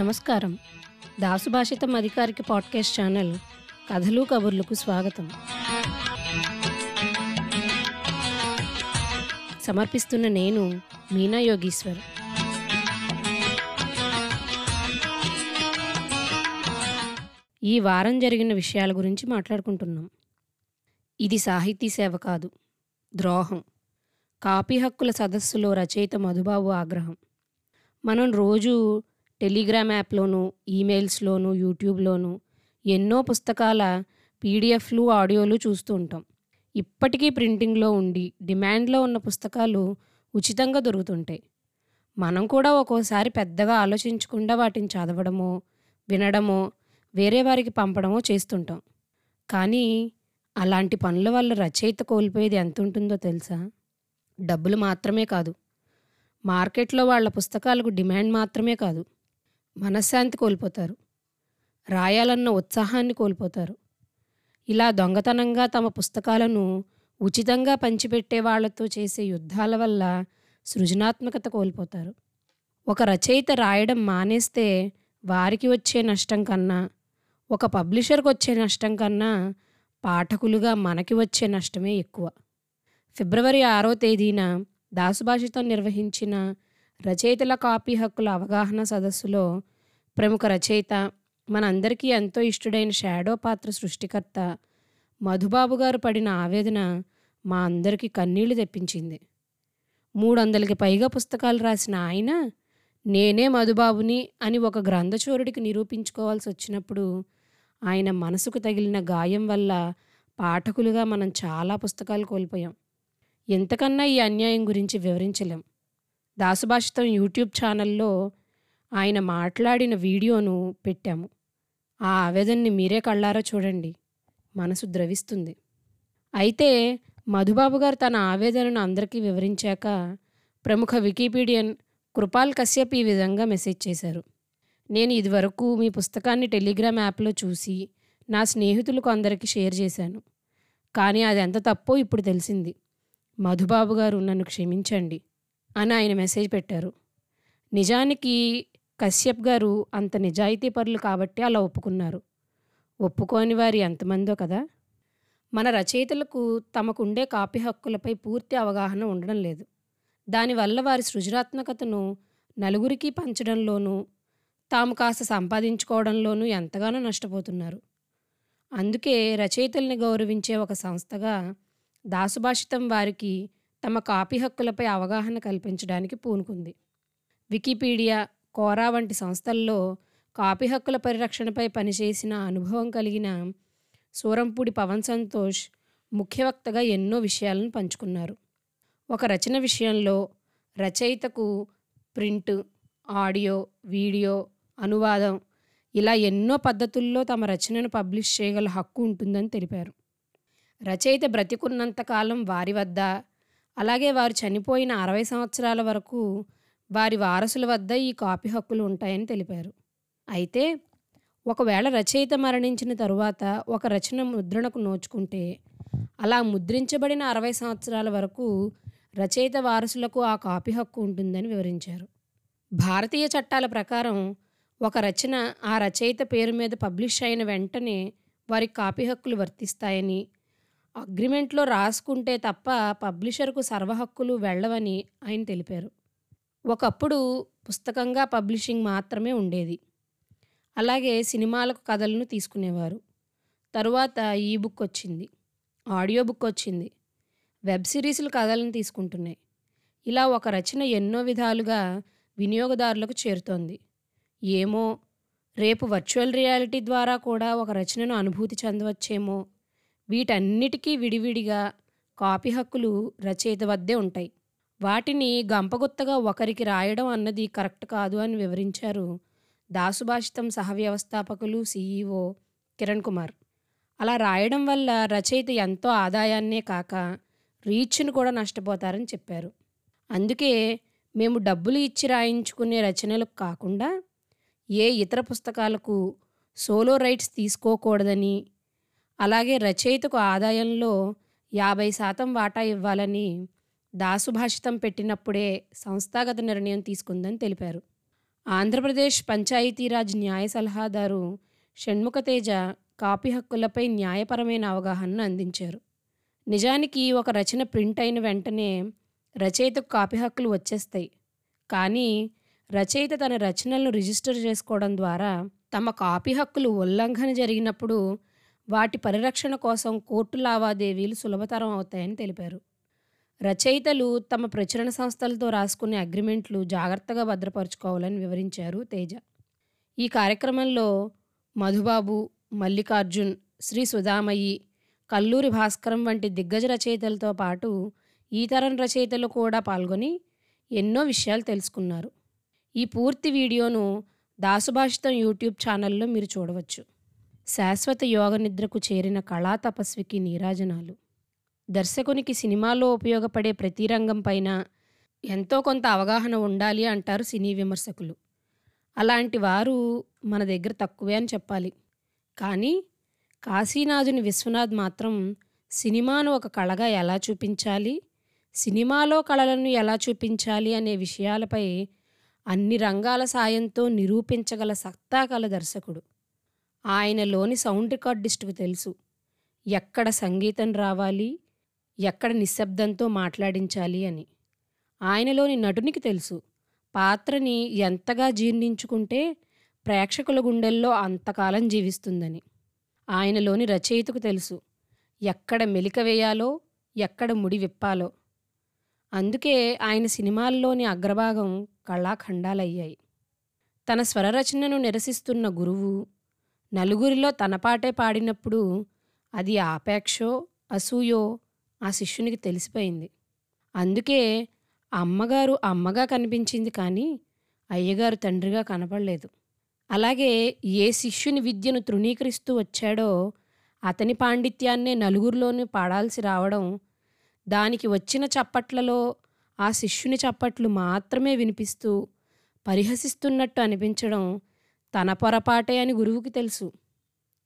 నమస్కారం. దాసుభాషితం అధికారిక podcast channel కథలు కబుర్లకు స్వాగతం. సమర్పిస్తున్న నేను మీనా యోగీశ్వర్. ఈ వారం జరిగిన విషయాల గురించి మాట్లాడుకుంటున్నాం. ఇది సాహితీ సేవ కాదు ద్రోహం. కాపీ హక్కుల సదస్సులో రచయిత మధుబాబు ఆగ్రహం. మనం రోజు టెలిగ్రామ్ యాప్లోను ఈమెయిల్స్లోను యూట్యూబ్లోను ఎన్నో పుస్తకాల పీడిఎఫ్లు ఆడియోలు చూస్తూ ఉంటాం. ఇప్పటికీ ప్రింటింగ్లో ఉండి డిమాండ్లో ఉన్న పుస్తకాలు ఉచితంగా దొరుకుతుంటాయి. మనం కూడా ఒక్కోసారి పెద్దగా ఆలోచించకుండా వాటిని చదవడమో వినడమో వేరే వారికి పంపడమో చేస్తుంటాం. కానీ అలాంటి పనుల వల్ల రచయిత కోల్పోయేది ఎంత ఉంటుందో తెలుసా? డబ్బులు మాత్రమే కాదు. మార్కెట్లో వాళ్ళ పుస్తకాలకు డిమాండ్ మాత్రమే కాదు. మనశ్శాంతి కోల్పోతారు. రాయాలన్న ఉత్సాహాన్ని కోల్పోతారు. ఇలా దొంగతనంగా తమ పుస్తకాలను ఉచితంగా పంచిపెట్టే వాళ్ళతో చేసే యుద్ధాల వల్ల సృజనాత్మకత కోల్పోతారు. ఒక రచయిత రాయడం మానేస్తే వారికి వచ్చే నష్టం కన్నా ఒక పబ్లిషర్కి వచ్చే నష్టం కన్నా పాఠకులుగా మనకి వచ్చే నష్టమే ఎక్కువ. ఫిబ్రవరి ఆరో తేదీన దాసుభాషితం నిర్వహించిన రచయితల కాపీ హక్కుల అవగాహన సదస్సులో ప్రముఖ రచయిత మనందరికీ ఎంతో ఇష్టడైన షాడో పాత్ర సృష్టికర్త మధుబాబు గారు పడిన ఆవేదన మా అందరికీ కన్నీళ్ళు తెప్పించింది. మూడు వందలకి పైగా పుస్తకాలు రాసిన ఆయన నేనే మధుబాబుని అని ఒక గ్రంథచోరుడికి నిరూపించుకోవాల్సి వచ్చినప్పుడు ఆయన మనసుకు తగిలిన గాయం వల్ల పాఠకులుగా మనం చాలా పుస్తకాలు కోల్పోయాం. ఎంతకన్నా ఈ అన్యాయం గురించి వివరించలేం. దాసుభాషితం యూట్యూబ్ ఛానల్లో ఆయన మాట్లాడిన వీడియోను పెట్టాము. ఆ ఆవేదనని మీరే కళ్ళారా చూడండి. మనసు ద్రవిస్తుంది. అయితే మధుబాబు గారు తన ఆవేదనను అందరికీ వివరించాక ప్రముఖ వికీపీడియన్ కృపాల్ కశ్యప్ ఈ విధంగా మెసేజ్ చేశారు. నేను ఇదివరకు మీ పుస్తకాన్ని టెలిగ్రామ్ యాప్లో చూసి నా స్నేహితులకు అందరికీ షేర్ చేశాను. కానీ అది ఎంత తప్పో ఇప్పుడు తెలిసింది. మధుబాబు గారు నన్ను క్షమించండి. అని ఆయన మెసేజ్ పెట్టారు. నిజానికి కశ్యప్ గారు అంత నిజాయితీ పరులు కాబట్టి అలా ఒప్పుకున్నారు. ఒప్పుకోని వారి ఎంతమందో కదా. మన రచయితలకు తమకుండే కాపీ హక్కులపై పూర్తి అవగాహన ఉండడం లేదు. దానివల్ల వారి సృజనాత్మకతను నలుగురికి పంచడంలోనూ తాము కాస్త సంపాదించుకోవడంలోనూ ఎంతగానో నష్టపోతున్నారు. అందుకే రచయితల్ని గౌరవించే ఒక సంస్థగా దాసుభాషితం వారికి తమ కాపీ హక్కులపై అవగాహన కల్పించడానికి పూనుకుంది. వికీపీడియా కోరా వంటి సంస్థల్లో కాపీ హక్కుల పరిరక్షణపై పనిచేసిన అనుభవం కలిగిన సూరంపూడి పవన్ సంతోష్ ముఖ్యవక్తగా ఎన్నో విషయాలను పంచుకున్నారు. ఒక రచన విషయంలో రచయితకు ప్రింట్ ఆడియో వీడియో అనువాదం ఇలా ఎన్నో పద్ధతుల్లో తమ రచనను పబ్లిష్ చేయగల హక్కు ఉంటుందని తెలిపారు. రచయిత బ్రతికున్నంతకాలం వారి వద్ద అలాగే వారు చనిపోయిన అరవై సంవత్సరాల వరకు వారి వారసుల వద్ద ఈ కాపీ హక్కులు ఉంటాయని తెలిపారు. అయితే ఒకవేళ రచయిత మరణించిన తరువాత ఒక రచన ముద్రణకు నోచుకుంటే అలా ముద్రించబడిన అరవై సంవత్సరాల వరకు రచయిత వారసులకు ఆ కాపీ హక్కు ఉంటుందని వివరించారు. భారతీయ చట్టాల ప్రకారం ఒక రచన ఆ రచయిత పేరు మీద పబ్లిష్ అయిన వెంటనే వారి కాపీ హక్కులు వర్తిస్తాయని అగ్రిమెంట్లో రాసుకుంటే తప్ప పబ్లిషర్కు సర్వహక్కులు వెళ్ళవని ఆయన తెలిపారు. ఒకప్పుడు పుస్తకంగా పబ్లిషింగ్ మాత్రమే ఉండేది. అలాగే సినిమాలకు కథలను తీసుకునేవారు. తరువాత ఈ బుక్ వచ్చింది. ఆడియో బుక్ వచ్చింది. వెబ్ సిరీస్లు కథలను తీసుకుంటున్నాయి. ఇలా ఒక రచన ఎన్నో విధాలుగా వినియోగదారులకు చేరుతోంది. ఏమో రేపు వర్చువల్ రియాలిటీ ద్వారా కూడా ఒక రచనను అనుభూతి చెందవచ్చేమో వీటన్నిటికీ విడివిడిగా కాపీ హక్కులు రచయిత వద్దే ఉంటాయి. వాటిని గంపగుత్తగా ఒకరికి రాయడం అన్నది కరెక్ట్ కాదు అని వివరించారు దాసుభాషితం సహవ్యవస్థాపకులు సీఈఓ కిరణ్ కుమార్. అలా రాయడం వల్ల రచయిత ఎంతో ఆదాయాన్నే కాక రీచ్ను కూడా నష్టపోతారని చెప్పారు. అందుకే మేము డబ్బులు ఇచ్చి రాయించుకునే రచనలకు కాకుండా ఏ ఇతర పుస్తకాలకు సోలో రైట్స్ తీసుకోకూడదని అలాగే రచయితకు ఆదాయంలో యాభై శాతం వాటా ఇవ్వాలని దాసుభాషితం పెట్టినప్పుడే సంస్థాగత నిర్ణయం తీసుకుందని తెలిపారు. ఆంధ్రప్రదేశ్ పంచాయతీరాజ్ న్యాయ సలహాదారు షణ్ముఖతేజ కాపీ హక్కులపై న్యాయపరమైన అవగాహనను అందించారు. నిజానికి ఒక రచన ప్రింట్ అయిన వెంటనే రచయితకు కాపీ హక్కులు వచ్చేస్తాయి. కానీ రచయిత తన రచనలను రిజిస్టర్ చేసుకోవడం ద్వారా తమ కాపీ హక్కులు ఉల్లంఘన జరిగినప్పుడు వాటి పరిరక్షణ కోసం కోర్టు లావాదేవీలు సులభతరం అవుతాయని తెలిపారు. రచయితలు తమ ప్రచురణ సంస్థలతో రాసుకునే అగ్రిమెంట్లు జాగ్రత్తగా భద్రపరుచుకోవాలని వివరించారు తేజ. ఈ కార్యక్రమంలో మధుబాబు మల్లికార్జున్ శ్రీ సుధామయ్యి కల్లూరి భాస్కరం వంటి దిగ్గజ రచయితలతో పాటు ఈ తరం రచయితలు కూడా పాల్గొని ఎన్నో విషయాలు తెలుసుకున్నారు. ఈ పూర్తి వీడియోను దాసుభాషితం యూట్యూబ్ ఛానల్లో మీరు చూడవచ్చు. శాశ్వత యోగ నిద్రకు చేరిన కళా తపస్వికి నీరాజనాలు. దర్శకునికి సినిమాలో ఉపయోగపడే ప్రతి రంగం పైన ఎంతో కొంత అవగాహన ఉండాలి అంటారు సినీ విమర్శకులు. అలాంటి వారు మన దగ్గర తక్కువే అని చెప్పాలి. కానీ కాశీనాథుని విశ్వనాథ్ మాత్రం సినిమాను ఒక కళగా ఎలా చూపించాలి? సినిమాలో కళలను ఎలా చూపించాలి అనే విషయాలపై అన్ని రంగాల సాయంతో నిరూపించగల సత్తా కల దర్శకుడు. ఆయనలోని సౌండ్ రికార్డిస్టుకు తెలుసు. ఎక్కడ సంగీతం రావాలి ఎక్కడ నిశ్శబ్దంతో మాట్లాడించాలి అని. ఆయనలోని నటునికి తెలుసు. పాత్రని ఎంతగా జీర్ణించుకుంటే ప్రేక్షకుల గుండెల్లో అంతకాలం జీవిస్తుందని. ఆయనలోని రచయితకు తెలుసు. ఎక్కడ మెలిక వేయాలో ఎక్కడ ముడి విప్పాలో. అందుకే ఆయన సినిమాల్లోని అగ్రభాగం కళాఖండాలయ్యాయి. తన స్వరరచనను నిరసిస్తున్న గురువు నలుగురిలో తన పాటే పాడినప్పుడు అది ఆపేక్షో అసూయో ఆ శిష్యునికి తెలిసిపోయింది. అందుకే అమ్మగారు అమ్మగా కనిపించింది కానీ అయ్యగారు తండ్రిగా కనపడలేదు. అలాగే ఏ శిష్యుని విద్యను తృణీకరిస్తూ వచ్చాడో అతని పాండిత్యాన్నే నలుగురిలోనూ పాడాల్సి రావడం దానికి వచ్చిన చప్పట్లలో ఆ శిష్యుని చప్పట్లు మాత్రమే వినిపిస్తూ పరిహసిస్తున్నట్టు అనిపించడం తన పొరపాటే అని గురువుకి తెలుసు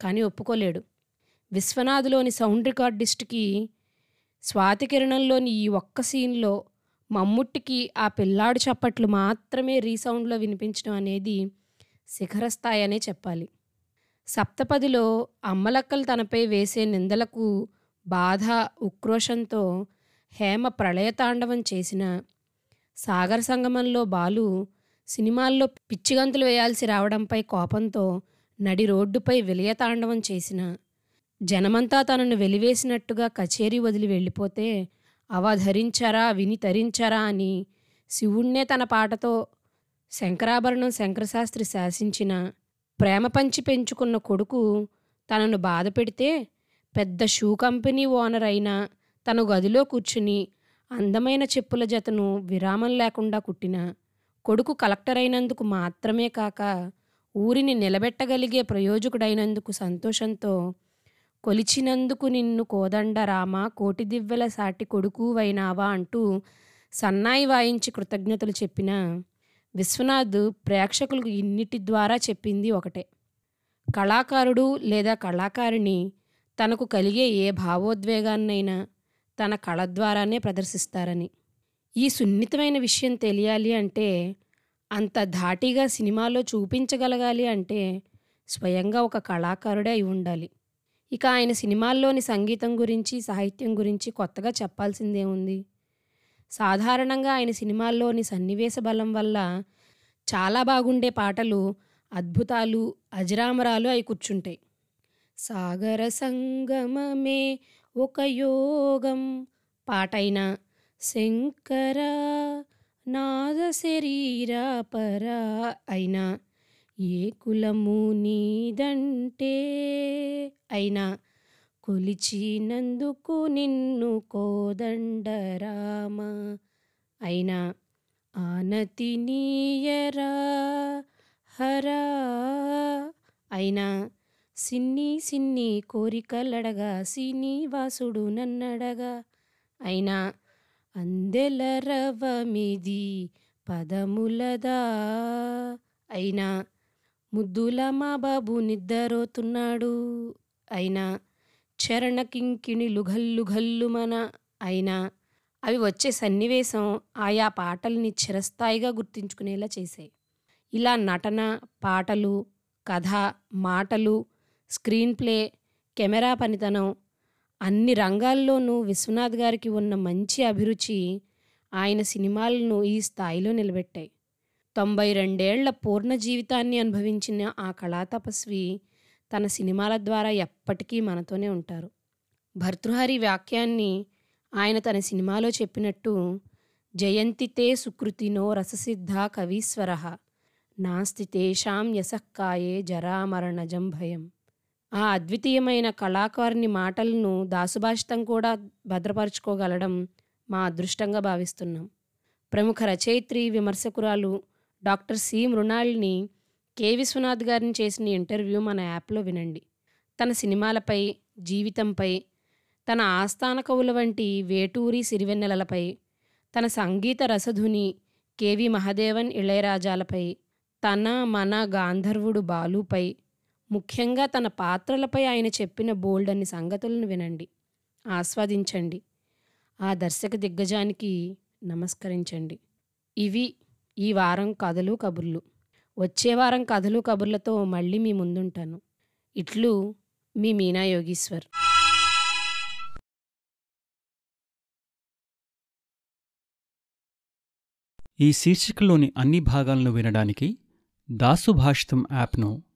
కానీ ఒప్పుకోలేడు. విశ్వనాథ్లోని సౌండ్ రికార్డిస్ట్కి స్వాతికిరణంలోని ఈ ఒక్క సీన్లో మమ్ముట్టికి ఆ పిల్లాడు చప్పట్లు మాత్రమే రీసౌండ్లో వినిపించడం అనేది శిఖరస్థాయి అనే చెప్పాలి. సప్తపదిలో అమ్మలక్కలు తనపై వేసే నిందలకు బాధ ఉక్రోషంతో హేమ ప్రళయతాండవం చేసిన సాగర సంగమంలో బాలు సినిమాల్లో పిచ్చిగంతులు వేయాల్సి రావడంపై కోపంతో నడి రోడ్డుపై విలయతాండవం చేసిన జనమంతా తనను వెలివేసినట్టుగా కచేరీ వదిలి వెళ్ళిపోతే అవధరించారా విని తరించారా అని శివుణ్ణే తన పాటతో శంకరాభరణం శంకరశాస్త్రి శాసించిన ప్రేమ పంచి పెంచుకున్న కొడుకు తనను బాధ పెడితే పెద్ద షూ కంపెనీ ఓనర్ అయిన తన గదిలో కూర్చుని అందమైన చెప్పుల జతను విరామం లేకుండా కుట్టిన కొడుకు కలెక్టర్ అయినందుకు మాత్రమే కాక ఊరిని నిలబెట్టగలిగే ప్రయోజకుడైనందుకు సంతోషంతో కొలిచినందుకు నిన్ను కోదండ రామ కోటి దివ్వెల సాటి కొడుకు వైనావా అంటూ సన్నాయి వాయించి కృతజ్ఞతలు చెప్పిన విశ్వనాథ్ ప్రేక్షకులకు ఇన్నిటి ద్వారా చెప్పింది ఒకటే. కళాకారుడు లేదా కళాకారిణి తనకు కలిగే ఏ భావోద్వేగాన్నైనా తన కళ ద్వారానే ప్రదర్శిస్తారని. ఈ సున్నితమైన విషయం తెలియాలి అంటే అంత ధాటిగా సినిమాలో చూపించగలగాలి అంటే స్వయంగా ఒక కళాకారుడే అయి ఉండాలి. ఇక ఆయన సినిమాల్లోని సంగీతం గురించి సాహిత్యం గురించి కొత్తగా చెప్పాల్సిందేముంది? సాధారణంగా ఆయన సినిమాల్లోని సన్నివేశ బలం వల్ల చాలా బాగుండే పాటలు అద్భుతాలు అజరామరాలు అయి కూర్చుంటాయి. సాగర సంగమమే ఒక యోగం పాటైన శంకర నాద శరీరా పరా అయినా ఏ కులము నీదంటే అయినా కొలిచినందుకు నిన్ను కోదండరామ అయినా ఆనతి నీయరా హరా అయినా సిన్ని సిన్ని కోరికలడగా శ్రీనివాసుడు నన్నడగా అయినా అందెల రవమిది పదములదా. అయినా ముద్దుల మా బాబు నిద్దరోతున్నాడు అయినా చరణ కింకిణిలు గల్లు గల్లు మన. అయినా అవి వచ్చే సన్నివేశం ఆయా పాటల్ని చిరస్థాయిగా గుర్తుంచుకునేలా చేశాయి. ఇలా నటన పాటలు కథ మాటలు స్క్రీన్ ప్లే కెమెరా పనితనం అన్ని రంగాల్లోనూ విశ్వనాథ్ గారికి ఉన్న మంచి అభిరుచి ఆయన సినిమాలను ఈ స్థాయిలో నిలబెట్టాయి. తొంభై రెండేళ్ళ పూర్ణ జీవితాన్ని అనుభవించిన ఆ కళాతపస్వి తన సినిమాల ద్వారా ఎప్పటికీ మనతోనే ఉంటారు. భర్తృహరి వాక్యాన్ని ఆయన తన సినిమాలో చెప్పినట్టు జయంతితే సుకృతినో రససిద్ధ కవీశ్వర నాస్తి తేషాం యసక్కాయే జరామరణజం భయం ఆ అద్వితీయమైన కళాకారుని మాటలను దాసుభాషితం కూడా భద్రపరుచుకోగలడం మా అదృష్టంగా భావిస్తున్నాం. ప్రముఖ రచయిత్రి విమర్శకురాలు డాక్టర్ సి. మృణాల్ని కె. విశ్వనాథ్ గారిని చేసిన ఇంటర్వ్యూ మన యాప్లో వినండి. తన సినిమాలపై జీవితంపై తన ఆస్థాన కవుల వంటి వేటూరి సిరివెన్నెలలపై తన సంగీత రసధుని కెవి మహదేవన్ ఇళయరాజాలపై తన మన గాంధర్వుడు బాలుపై ముఖ్యంగా తన పాత్రలపై ఆయన చెప్పిన బోల్డ్ అన్ని సంగతులను వినండి. ఆస్వాదించండి. ఆ దర్శక దిగ్గజానికి నమస్కరించండి. ఇవి ఈ వారం కథలు కబుర్లు. వచ్చే వారం కథలు కబుర్లతో మళ్ళీ మీ ముందుంటాను. ఇట్లు మీ మీనా యోగీశ్వర్. ఈ శీర్షికలోని అన్ని భాగాలను వినడానికి దాసు భాషితం యాప్ను